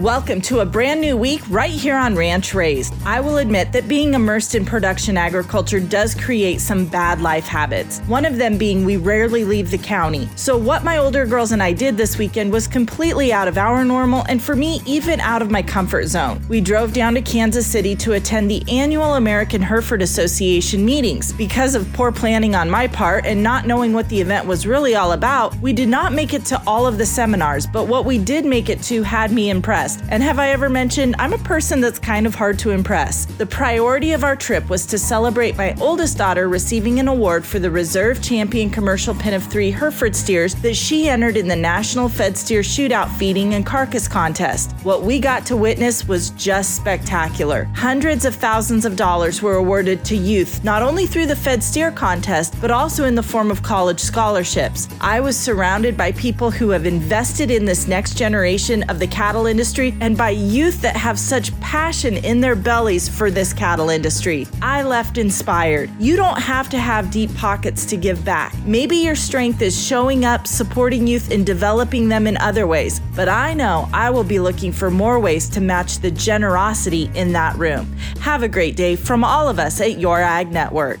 Welcome to a brand new week right here on Ranch Raised. I will admit that being immersed in production agriculture does create some bad life habits. One of them being we rarely leave the county. So, what my older girls and I did this weekend was completely out of our normal and for me, even out of my comfort zone. We drove down to Kansas City to attend the annual American Hereford Association meetings. Because of poor planning on my part and not knowing what the event was really all about, we did not make it to all of the seminars, but what we did make it to had me impressed And have I ever mentioned I'm a person that's kind of hard to impress? The priority of our trip was to celebrate my oldest daughter receiving an award for the Reserve Champion Commercial Pen of Three Hereford steers that she entered in the National Fed Steer Shootout Feeding and Carcass Contest. What we got to witness was just spectacular. Hundreds of thousands of dollars were awarded to youth, not only through the Fed Steer Contest, but also in the form of college scholarships. I was surrounded by people who have invested in this next generation of the cattle industry industry and by youth that have such passion in their bellies for this cattle industry. I left inspired. You don't have to have deep pockets to give back. Maybe your strength is showing up, supporting youth, and developing them in other ways. But I know I will be looking for more ways to match the generosity in that room. Have a great day from all of us at Your Ag Network.